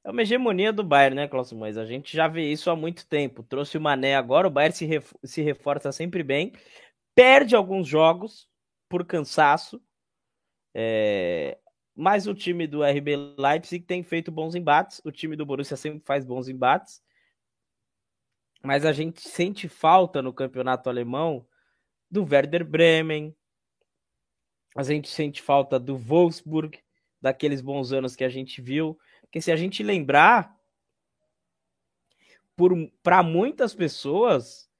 É uma hegemonia do Bayern, né, Cláudio Mas A gente já vê isso há muito tempo. Trouxe o Mané agora, o Bayern se, ref se reforça sempre bem, perde alguns jogos por cansaço, é... mas o time do RB Leipzig tem feito bons embates, o time do Borussia sempre faz bons embates, mas a gente sente falta no campeonato alemão do Werder Bremen, a gente sente falta do Wolfsburg, daqueles bons anos que a gente viu. Porque se a gente lembrar, para muitas pessoas,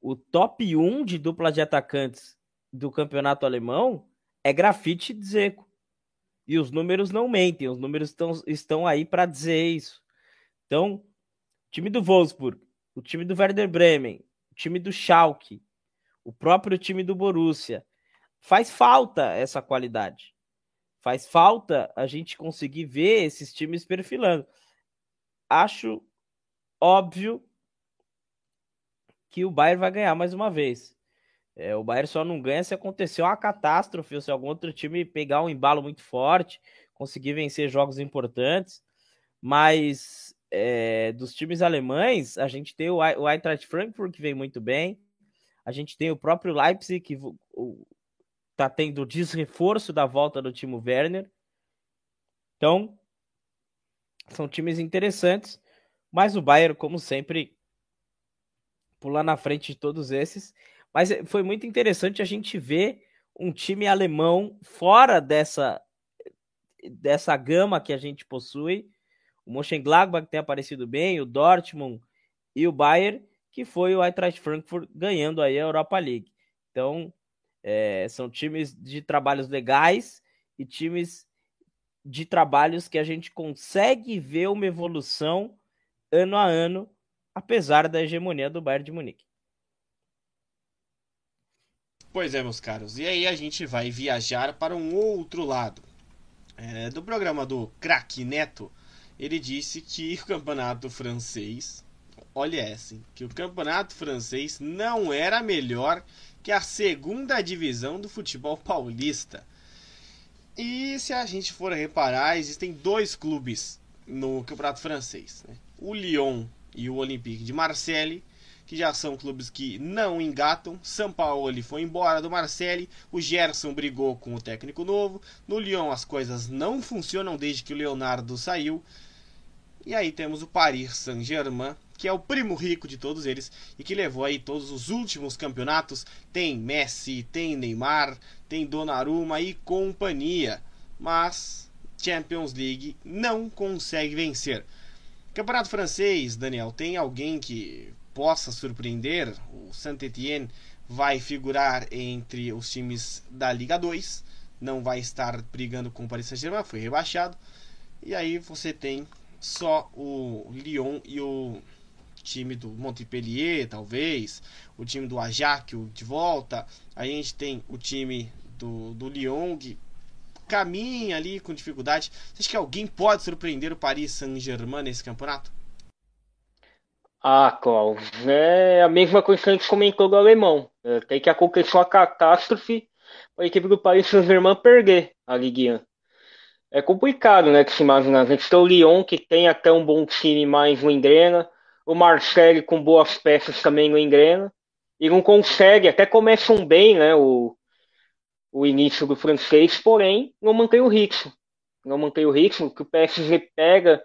o top 1 de dupla de atacantes do campeonato alemão é grafite de Zeco. E os números não mentem, os números estão, estão aí para dizer isso. Então, o time do Wolfsburg, o time do Werder Bremen, o time do Schalke, o próprio time do Borussia, faz falta essa qualidade. Faz falta a gente conseguir ver esses times perfilando. Acho óbvio que o Bayern vai ganhar mais uma vez. É, o Bayern só não ganha se acontecer uma catástrofe ou se algum outro time pegar um embalo muito forte, conseguir vencer jogos importantes. Mas é, dos times alemães, a gente tem o, Eintracht Frankfurt que vem muito bem. A gente tem o próprio Leipzig, que tá tendo desreforço da volta do Timo Werner. Então, são times interessantes, mas o Bayern, como sempre, pula na frente de todos esses. Mas foi muito interessante a gente ver um time alemão fora dessa dessa gama que a gente possui. O Mönchengladbach tem aparecido bem, o Dortmund e o Bayern, que foi o Eintracht Frankfurt ganhando aí a Europa League. Então, é, são times de trabalhos legais e times de trabalhos que a gente consegue ver uma evolução ano a ano, apesar da hegemonia do Bayern de Munique. Pois é, meus caros. E aí a gente vai viajar para um outro lado. É, do programa do Crack Neto, ele disse que o campeonato francês, olha essa, que o campeonato francês não era melhor que é a segunda divisão do futebol paulista. E se a gente for reparar, existem dois clubes no campeonato francês: né? o Lyon e o Olympique de Marseille, que já são clubes que não engatam. São Paulo foi embora do Marseille, o Gerson brigou com o técnico novo. No Lyon as coisas não funcionam desde que o Leonardo saiu. E aí temos o Paris Saint-Germain, que é o primo rico de todos eles e que levou aí todos os últimos campeonatos. Tem Messi, tem Neymar, tem Donnarumma e companhia. Mas Champions League não consegue vencer. Campeonato francês, Daniel, tem alguém que possa surpreender? O Saint-Étienne vai figurar entre os times da Liga 2, não vai estar brigando com o Paris Saint-Germain, foi rebaixado. E aí você tem só o Lyon e o time do Montpellier, talvez, o time do Ajax de volta. A gente tem o time do, do Lyon que caminha ali com dificuldade. Você acha que alguém pode surpreender o Paris Saint-Germain nesse campeonato? Ah, Klaus, é a mesma coisa que a gente comentou do alemão. É, tem que acontecer uma catástrofe para a equipe do Paris Saint-Germain perder a Ligue 1. É complicado, né, de se imaginar. A gente tem o Lyon, que tem até um bom time, mas não engrena. O Marseille, com boas peças, também não engrena. E não consegue, até começam bem, né, o, o início do francês, porém, não mantém o ritmo. Não mantém o ritmo, que o PSG pega,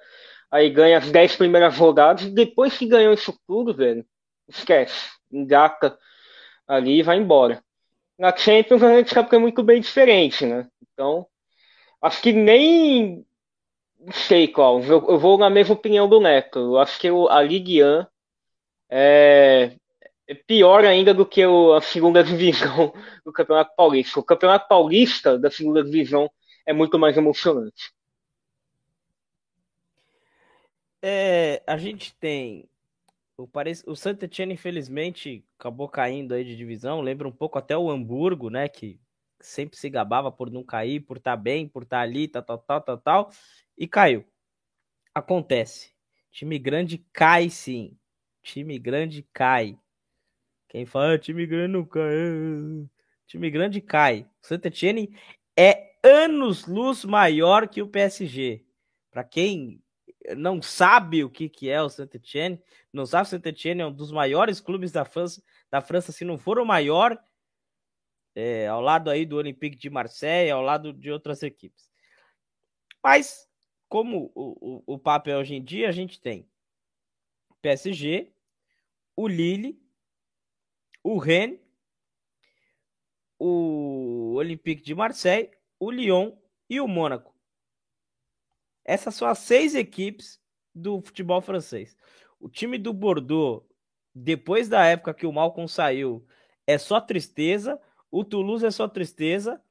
aí ganha as 10 primeiras rodadas, e depois que ganhou isso tudo, velho, esquece. Engata ali e vai embora. Na Champions a gente sabe que é muito bem diferente, né? Então, acho que nem sei qual. Eu, eu, vou na mesma opinião do Neto. Eu acho que a Ligue 1 é, é pior ainda do que o, a segunda divisão do Campeonato Paulista. O Campeonato Paulista da segunda divisão é muito mais emocionante. É, a gente tem o, Paris, o infelizmente, acabou caindo aí de divisão. Lembra um pouco até o Hamburgo, né? Que sempre se gabava por não cair, por estar tá bem, por estar tá ali, tal, tal, tal, tal, tal e caiu. Acontece. Time grande cai sim. Time grande cai. Quem fala, ah, time grande não cai. Time grande cai. O Santa Etienne é anos luz maior que o PSG. Para quem não sabe o que, que é o Saint Etienne, não sabe o Saint Etienne é um dos maiores clubes da França, da França se não for o maior, é, ao lado aí do Olympique de Marseille, ao lado de outras equipes. Mas como o, o, o papo é hoje em dia, a gente tem PSG, o Lille, o Rennes, o Olympique de Marseille, o Lyon e o Mônaco. Essas são as seis equipes do futebol francês. O time do Bordeaux, depois da época que o Malcom saiu, é só tristeza. O Toulouse é só tristeza.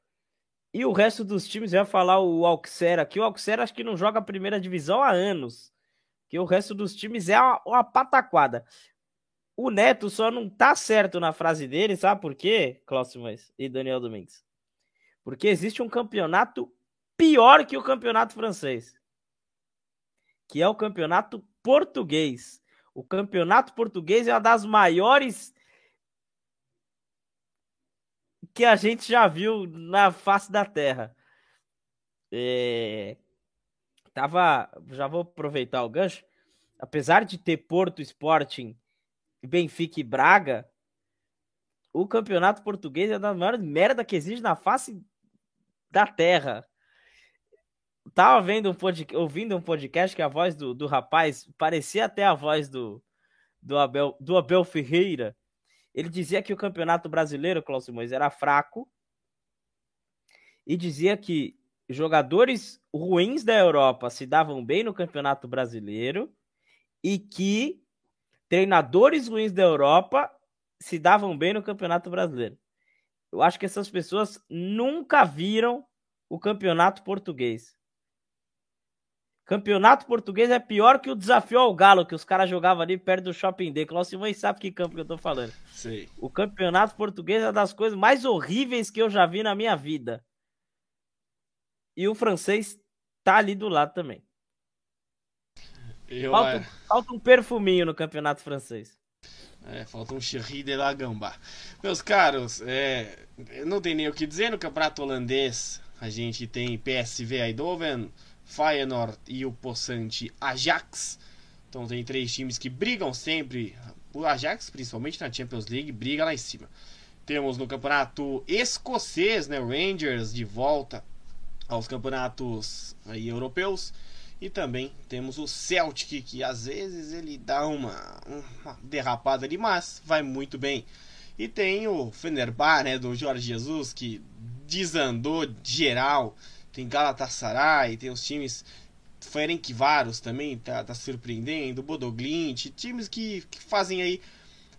E o resto dos times, vai falar o Auxerre aqui. O Auxerre acho que não joga a primeira divisão há anos. Que o resto dos times é uma, uma pataquada. O Neto só não tá certo na frase dele, sabe por quê, Cláudio e Daniel Domingues? Porque existe um campeonato pior que o campeonato francês. Que é o campeonato português. O campeonato português é uma das maiores que a gente já viu na face da Terra. É... Tava, já vou aproveitar o gancho. Apesar de ter Porto, Sporting, Benfica e Braga, o campeonato português é da maior merda que existe na face da Terra. Tava vendo um podcast, ouvindo um podcast que a voz do, do rapaz parecia até a voz do, do, Abel, do Abel Ferreira ele dizia que o Campeonato Brasileiro, Cláudio Simões, era fraco e dizia que jogadores ruins da Europa se davam bem no Campeonato Brasileiro e que treinadores ruins da Europa se davam bem no Campeonato Brasileiro. Eu acho que essas pessoas nunca viram o Campeonato Português. Campeonato português é pior que o desafio ao Galo, que os caras jogavam ali perto do Shopping Day. Cláudio Simões sabe que campo que eu tô falando. Sei. O campeonato português é das coisas mais horríveis que eu já vi na minha vida. E o francês tá ali do lado também. Eu, falta, é... falta um perfuminho no campeonato francês. É, falta um Cherry de la Gamba. Meus caros, é, não tem nem o que dizer no campeonato holandês. A gente tem PSV Eindhoven, Feyenoord e o possante Ajax. Então tem três times que brigam sempre. O Ajax, principalmente na Champions League, briga lá em cima. Temos no campeonato escocês, né, Rangers de volta aos campeonatos aí, europeus. E também temos o Celtic, que às vezes ele dá uma, uma derrapada ali, mas vai muito bem. E tem o Fenerbahçe, né, do Jorge Jesus, que desandou geral. Tem Galatasaray, tem os times Ferencváros também, tá, tá surpreendendo, Bodoglint, times que, que fazem aí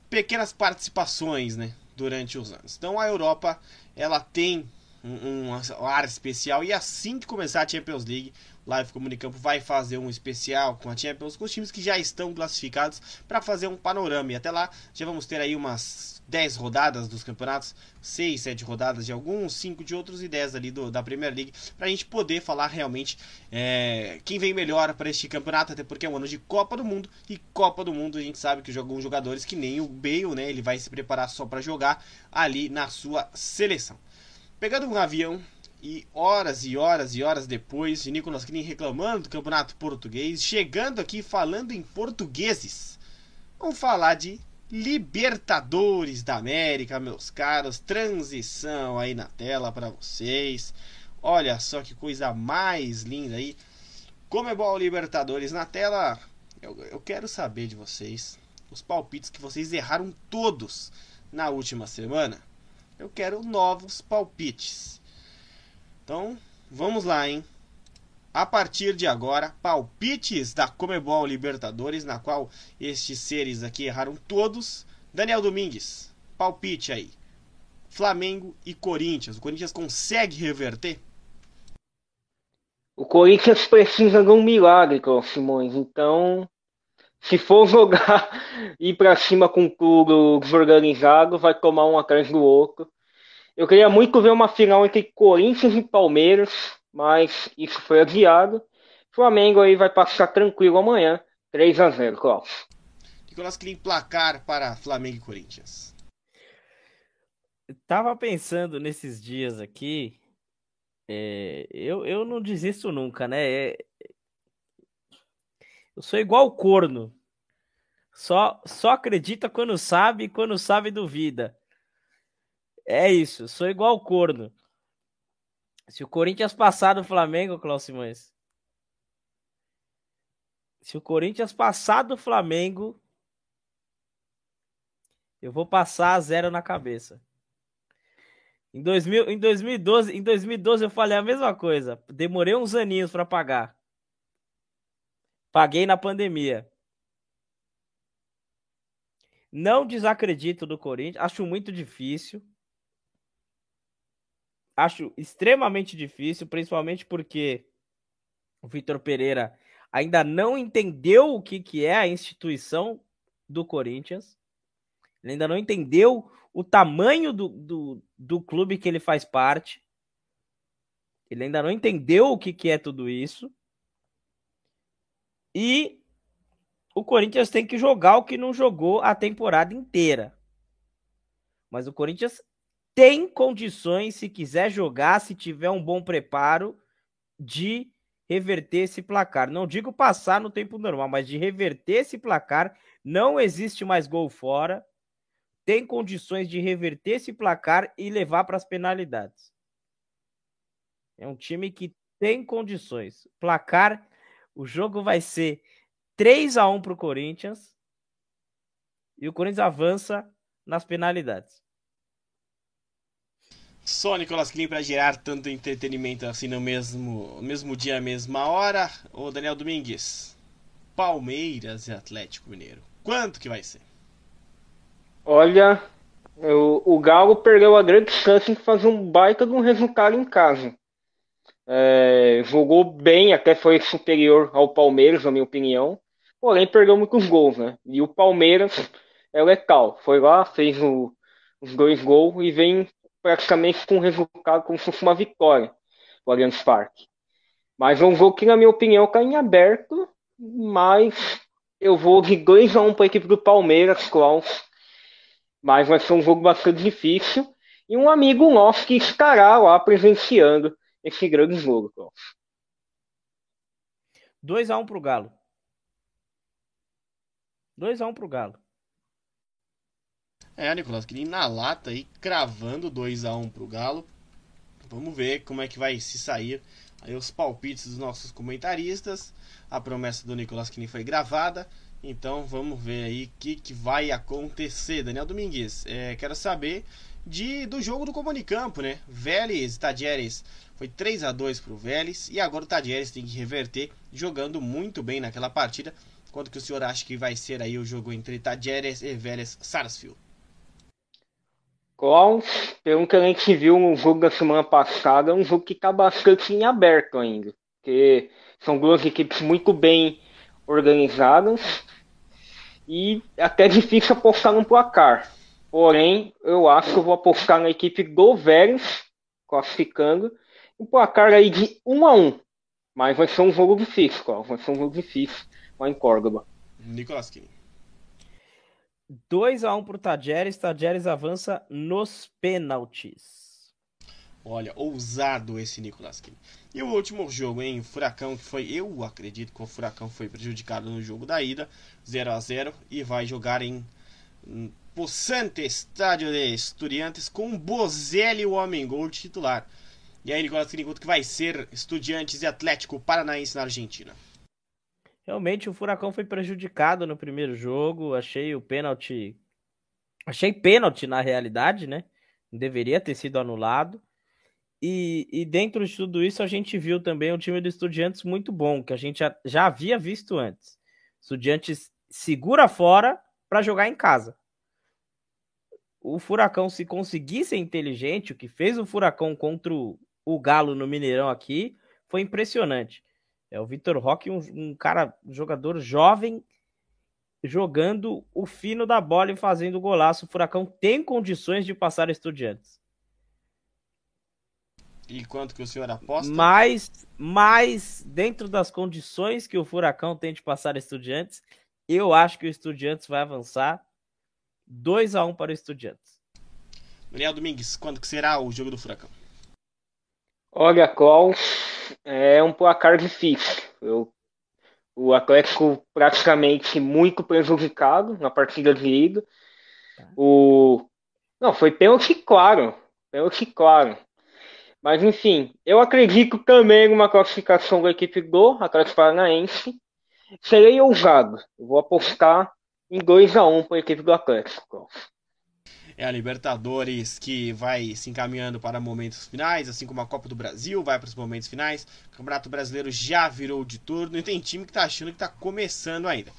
pequenas participações, né, durante os anos. Então a Europa, ela tem um, um ar especial e assim que começar a Champions League, Live Comunicampo vai fazer um especial com a Champions, com os times que já estão classificados para fazer um panorama. E até lá já vamos ter aí umas 10 rodadas dos campeonatos, 6, 7 rodadas de alguns, 5 de outros e 10 ali do, da Premier League, para a gente poder falar realmente é, quem vem melhor para este campeonato, até porque é um ano de Copa do Mundo e Copa do Mundo a gente sabe que alguns jogadores que nem o Bale, né, ele vai se preparar só para jogar ali na sua seleção. Pegando um avião e horas e horas e horas depois de Nicolas Klein reclamando do campeonato português, chegando aqui falando em portugueses. Vamos falar de Libertadores da América, meus caros. Transição aí na tela para vocês. Olha só que coisa mais linda aí. Comebol Libertadores na tela. Eu, eu quero saber de vocês os palpites que vocês erraram todos na última semana. Eu quero novos palpites. Então, vamos lá, hein? A partir de agora, palpites da Comebol Libertadores, na qual estes seres aqui erraram todos. Daniel Domingues, palpite aí. Flamengo e Corinthians. O Corinthians consegue reverter? O Corinthians precisa de um milagre, Cláudio Simões. Então, se for jogar ir para cima com tudo desorganizado, vai tomar um atrás do outro. Eu queria muito ver uma final entre Corinthians e Palmeiras, mas isso foi adiado. Flamengo aí vai passar tranquilo amanhã, 3 a 0 Klaus. Nicolas Klein, placar para Flamengo e Corinthians. tava pensando nesses dias aqui, é, eu, eu não desisto nunca, né? É, eu sou igual corno. Só, só acredita quando sabe e quando sabe duvida. É isso, sou igual corno. Se o Corinthians passar do Flamengo, Cláudio Simões. Se o Corinthians passar do Flamengo, eu vou passar a zero na cabeça. Em, 2000, em, 2012, em 2012 eu falei a mesma coisa. Demorei uns aninhos para pagar. Paguei na pandemia. Não desacredito do Corinthians. Acho muito difícil acho extremamente difícil, principalmente porque o Vitor Pereira ainda não entendeu o que, que é a instituição do Corinthians. Ele ainda não entendeu o tamanho do, do, do clube que ele faz parte. Ele ainda não entendeu o que, que é tudo isso. E o Corinthians tem que jogar o que não jogou a temporada inteira. Mas o Corinthians tem condições, se quiser jogar, se tiver um bom preparo, de reverter esse placar. Não digo passar no tempo normal, mas de reverter esse placar. Não existe mais gol fora. Tem condições de reverter esse placar e levar para as penalidades. É um time que tem condições. Placar, o jogo vai ser 3 a 1 para o Corinthians. E o Corinthians avança nas penalidades. Só Nicolas Klein para gerar tanto entretenimento assim no mesmo, mesmo dia, mesma hora. O Daniel Domingues, Palmeiras e Atlético Mineiro. Quanto que vai ser? Olha, o, o Galo perdeu a grande chance de fazer um baita de um resultado em casa. É, jogou bem, até foi superior ao Palmeiras, na minha opinião. Porém, perdeu muitos gols, né? E o Palmeiras é letal. Foi lá, fez o, os dois gols e vem praticamente com um resultado como se fosse uma vitória o Allianz Parque. Mas é um jogo que, na minha opinião, está em aberto, mas eu vou de 2 a 1 um para a equipe do Palmeiras, Klaus. Mas vai ser um jogo bastante difícil. E um amigo nosso que estará lá presenciando esse grande jogo, Klaus. 2 a 1 um para o Galo. 2 a 1 um para o Galo. É, Nicolas, queria na lata aí, cravando 2 a 1 pro Galo. Vamos ver como é que vai se sair aí os palpites dos nossos comentaristas. A promessa do Nicolas Kine foi gravada. Então vamos ver aí o que, que vai acontecer. Daniel Domingues, é, quero saber de, do jogo do Comunicampo, né? Vélez Tadieres foi 3 a 2 para o Vélez e agora o Tadieres tem que reverter, jogando muito bem naquela partida. Quanto que o senhor acha que vai ser aí o jogo entre Tadieres e Vélez Sarsfield? Qual, pelo que a gente viu no jogo da semana passada, é um jogo que está bastante em aberto ainda. Porque são duas equipes muito bem organizadas e até difícil apostar no placar. Porém, eu acho que eu vou apostar na equipe do Vélez, classificando, um placar aí de 1 a 1 Mas vai ser um jogo difícil. Vai ser um jogo difícil lá em Córdoba. Nicolas Kine. 2 a 1 pro Tajeres, Tajeres avança nos pênaltis. Olha, ousado esse Nicolas Kine. E o último jogo, hein? O Furacão, que foi, eu acredito que o Furacão foi prejudicado no jogo da ida, 0 a 0 e vai jogar em possante estádio de Estudiantes com Bozelli, o homem gol titular. E aí, Nicolas Kine, que vai ser Estudiantes e Atlético Paranaense na Argentina? Realmente o Furacão foi prejudicado no primeiro jogo. Achei o pênalti. Achei pênalti na realidade, né? Deveria ter sido anulado. E, e, dentro de tudo isso, a gente viu também um time do Estudiantes muito bom, que a gente já, já havia visto antes. Estudiantes segura fora para jogar em casa. O Furacão, se conseguir ser inteligente, o que fez o Furacão contra o, o Galo no Mineirão aqui, foi impressionante. É o Vitor Roque, um, um cara, um jogador jovem, jogando o fino da bola e fazendo golaço. O Furacão tem condições de passar estudiantes. E quanto que o senhor aposta? Mas, mas dentro das condições que o Furacão tem de passar estudiantes, eu acho que o Estudiantes vai avançar 2 a 1 para o Estudiantes. Daniel Domingues, quando que será o jogo do Furacão? Olha, qual é um placar difícil. Eu, o Atlético praticamente muito prejudicado na partida de ida. Tá. O, não, foi pênalti claro. Pênalti claro. Mas enfim, eu acredito também numa classificação da equipe do Atlético Paranaense. Serei ousado. Eu vou apostar em 2 a 1 para a equipe do Atlético é a Libertadores que vai se encaminhando para momentos finais, assim como a Copa do Brasil vai para os momentos finais. O Campeonato Brasileiro já virou de turno e tem time que está achando que está começando ainda.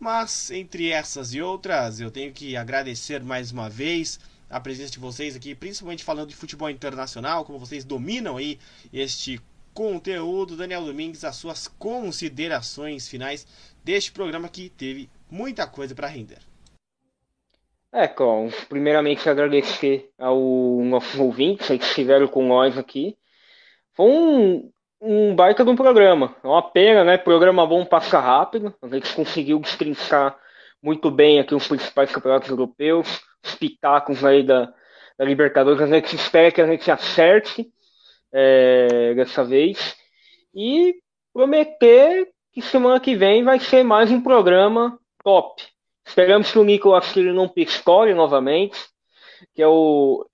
Mas entre essas e outras, eu tenho que agradecer mais uma vez a presença de vocês aqui, principalmente falando de futebol internacional, como vocês dominam aí este conteúdo. Daniel Domingues, as suas considerações finais deste programa que teve muita coisa para render. É, com primeiramente agradecer ao nossos ouvintes que estiveram com nós aqui. Foi um, um baita de um programa. É uma pena, né? Programa bom passa rápido. A gente conseguiu destrinchar muito bem aqui os principais campeonatos europeus, os pitacos aí da, da Libertadores. A gente espera que a gente acerte é, dessa vez. E prometer que semana que vem vai ser mais um programa top. Esperamos que o Nicolas ele não pistole novamente, que é o.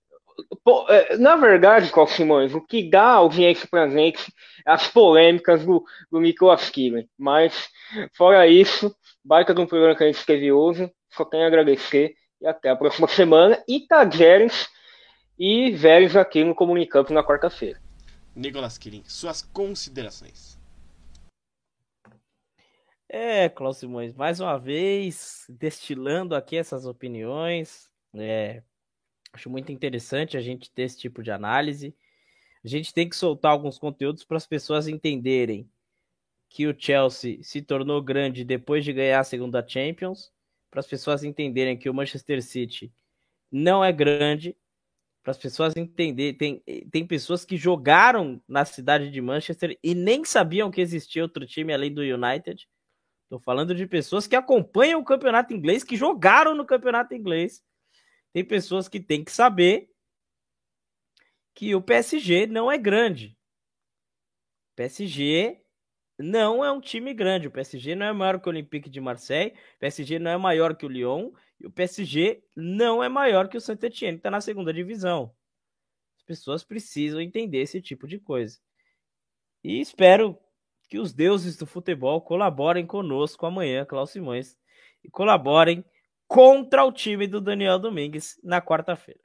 É, na verdade, Cláudio Simões, o que dá audiência pra gente é as polêmicas do, do Nicolas Killen. Mas, fora isso, baita de um programa que a gente teve hoje. Só tenho a agradecer e até a próxima semana. E Tajeres e Vélez aqui no Comunicampo na quarta-feira. Nicolas Kirin, suas considerações. É, Cláudio Simões, mais uma vez, destilando aqui essas opiniões. É, acho muito interessante a gente ter esse tipo de análise. A gente tem que soltar alguns conteúdos para as pessoas entenderem que o Chelsea se tornou grande depois de ganhar a segunda Champions, para as pessoas entenderem que o Manchester City não é grande, para as pessoas entenderem, tem, tem pessoas que jogaram na cidade de Manchester e nem sabiam que existia outro time além do United. Estou falando de pessoas que acompanham o campeonato inglês, que jogaram no campeonato inglês. Tem pessoas que têm que saber que o PSG não é grande. O PSG não é um time grande. O PSG não é maior que o Olympique de Marseille. O PSG não é maior que o Lyon. E o PSG não é maior que o Saint-Etienne, que está na segunda divisão. As pessoas precisam entender esse tipo de coisa. E espero que os deuses do futebol colaborem conosco amanhã, Klaus Simões, e colaborem contra o time do Daniel Domingues na quarta-feira.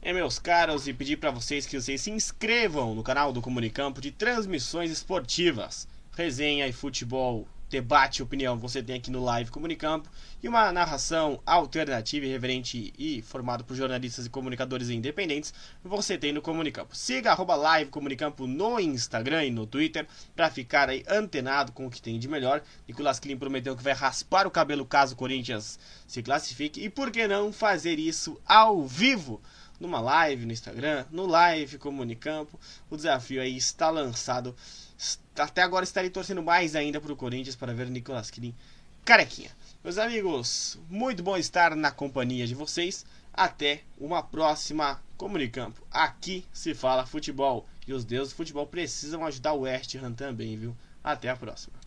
É, meus caros, e pedir para vocês que vocês se inscrevam no canal do Comunicampo de transmissões esportivas, resenha e futebol, debate e opinião você tem aqui no Live Comunicampo e uma narração alternativa, irreverente e formado por jornalistas e comunicadores independentes você tem no Comunicampo. Siga arroba Live Comunicampo no Instagram e no Twitter para ficar aí antenado com o que tem de melhor. Nicolas Klim prometeu que vai raspar o cabelo caso o Corinthians se classifique e por que não fazer isso ao vivo? numa live no Instagram, no live Comunicampo. O desafio aí está lançado. Até agora estarei torcendo mais ainda para o Corinthians para ver o Nicolas Kirin carequinha. Meus amigos, muito bom estar na companhia de vocês. Até uma próxima Comunicampo. Aqui se fala futebol. E os deuses do futebol precisam ajudar o West Ham também, viu? Até a próxima.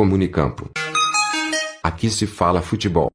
Comunicampo. Aqui se fala futebol.